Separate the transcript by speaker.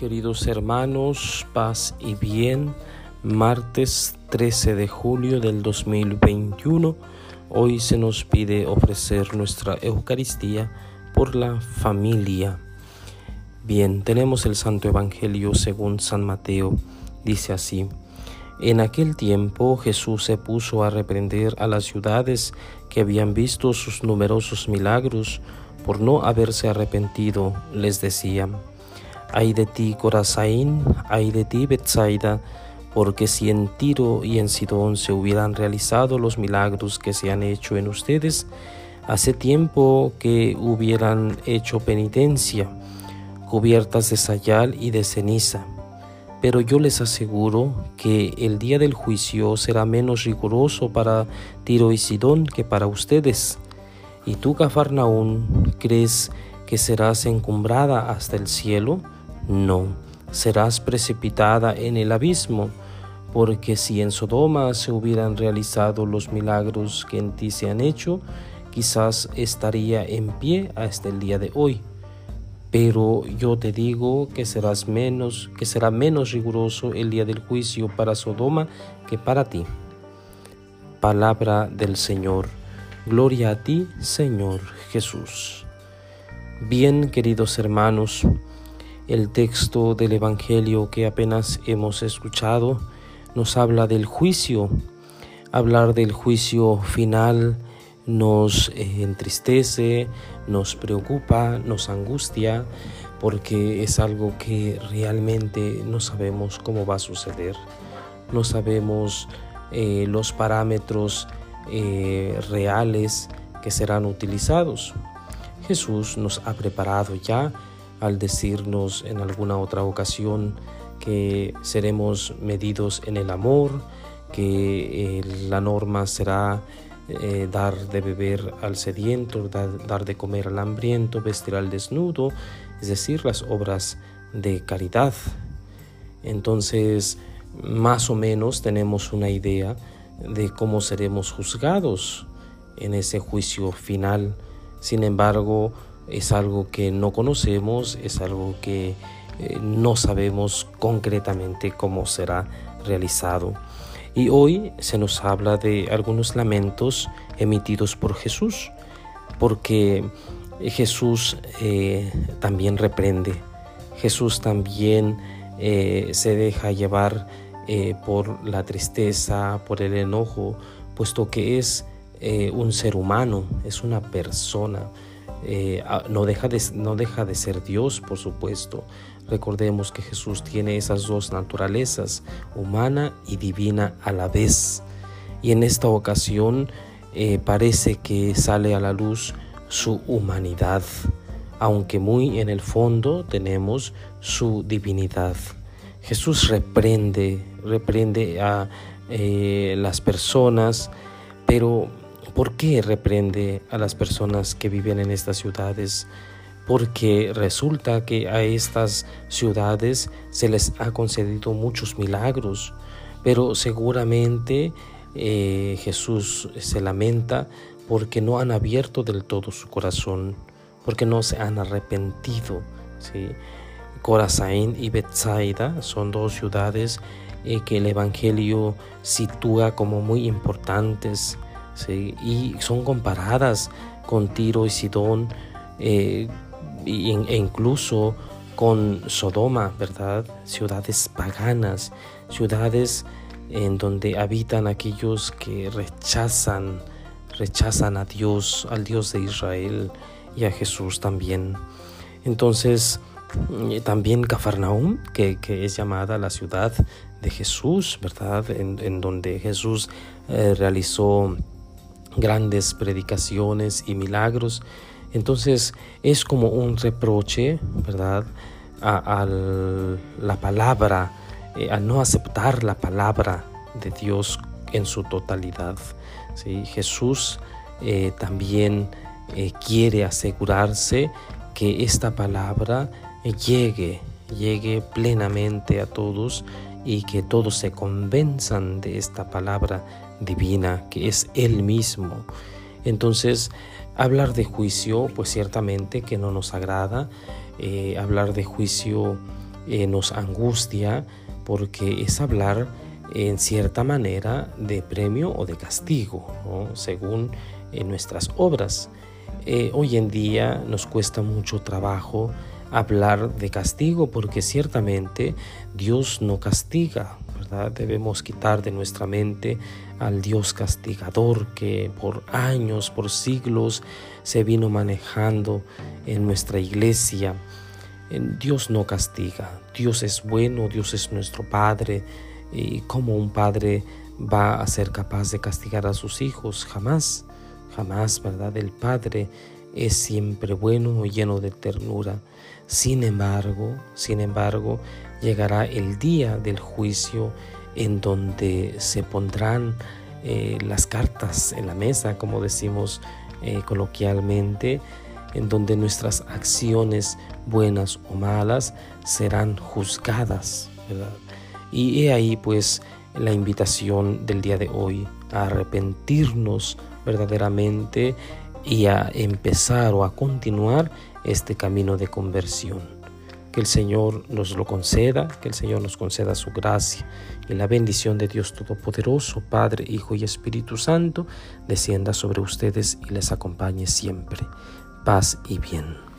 Speaker 1: Queridos hermanos, paz y bien, martes 13 de julio del 2021, hoy se nos pide ofrecer nuestra Eucaristía por la familia. Bien, tenemos el Santo Evangelio según San Mateo, dice así. En aquel tiempo Jesús se puso a reprender a las ciudades que habían visto sus numerosos milagros por no haberse arrepentido, les decía Ay de ti, Corazaín, ay de ti, Betsaida, porque si en Tiro y en Sidón se hubieran realizado los milagros que se han hecho en ustedes, hace tiempo que hubieran hecho penitencia, cubiertas de sayal y de ceniza. Pero yo les aseguro que el día del juicio será menos riguroso para Tiro y Sidón que para ustedes. Y tú, Cafarnaún, ¿crees que serás encumbrada hasta el cielo? No, serás precipitada en el abismo, porque si en Sodoma se hubieran realizado los milagros que en ti se han hecho, quizás estaría en pie hasta el día de hoy. Pero yo te digo que serás menos, que será menos riguroso el día del juicio para Sodoma que para ti. Palabra del Señor. Gloria a ti, Señor Jesús. Bien, queridos hermanos, el texto del Evangelio que apenas hemos escuchado nos habla del juicio. Hablar del juicio final nos eh, entristece, nos preocupa, nos angustia, porque es algo que realmente no sabemos cómo va a suceder. No sabemos eh, los parámetros eh, reales que serán utilizados. Jesús nos ha preparado ya al decirnos en alguna otra ocasión que seremos medidos en el amor, que eh, la norma será eh, dar de beber al sediento, dar, de comer al hambriento, vestir al desnudo, es decir, las obras de caridad. Entonces, más o menos tenemos una idea de cómo seremos juzgados en ese juicio final. Sin embargo, es algo que no conocemos, es algo que eh, no sabemos concretamente cómo será realizado. Y hoy se nos habla de algunos lamentos emitidos por Jesús, porque Jesús eh, también reprende, Jesús también eh, se deja llevar por la tristeza, por el enojo, puesto que es un ser humano, es una persona eh, no, deja de, no deja de ser Dios, por supuesto. Recordemos que Jesús tiene esas dos naturalezas, humana y divina a la vez. Y en esta ocasión eh, parece que sale a la luz su humanidad, aunque muy en el fondo tenemos su divinidad. Jesús reprende, reprende a eh, las personas, pero ¿Por qué reprende a las personas que viven en estas ciudades? Porque resulta que a estas ciudades se les ha concedido muchos milagros, pero seguramente eh, Jesús se lamenta porque no han abierto del todo su corazón, porque no se han arrepentido. ¿sí? Corazain y Bethsaida son dos ciudades eh, que el Evangelio sitúa como muy importantes y son comparadas con Tiro y Sidón eh, e incluso con Sodoma, ¿verdad? Ciudades paganas, ciudades en donde habitan aquellos que rechazan, rechazan a Dios, al Dios de Israel y a Jesús también. Entonces, eh, también Cafarnaum, que, es llamada la ciudad de Jesús, ¿verdad? En, donde Jesús eh, realizó grandes predicaciones y milagros. Entonces es como un reproche, ¿verdad? A, la palabra, eh, a no aceptar la palabra de Dios en su totalidad. Jesús eh, también eh, quiere asegurarse que esta palabra llegue, llegue plenamente a todos y que todos se convenzan de esta palabra divina, que es Él mismo. Entonces, hablar de juicio, pues ciertamente que no nos agrada. Eh, hablar de juicio eh, nos angustia porque es hablar en cierta manera de premio o de castigo, según eh, nuestras obras. Hoy en día nos cuesta mucho trabajo hablar de castigo porque ciertamente Dios no castiga, Debemos quitar de nuestra mente al Dios castigador que por años, por siglos se vino manejando en nuestra iglesia. Dios no castiga, Dios es bueno, Dios es nuestro Padre, ¿Y cómo un padre va a ser capaz de castigar a sus hijos? Jamás, jamás, ¿verdad? El Padre es siempre bueno lleno de ternura. Sin embargo, sin embargo, llegará el día del juicio en donde se pondrán eh, las cartas en la mesa, como decimos eh, coloquialmente, en donde nuestras acciones buenas o malas serán juzgadas. Y he ahí pues la invitación del día de hoy a arrepentirnos verdaderamente y a empezar o a continuar este camino de conversión. Que el Señor nos lo conceda, que el Señor nos conceda su gracia y la bendición de Dios Todopoderoso, Padre, Hijo y Espíritu Santo, descienda sobre ustedes y les acompañe siempre. Paz y bien.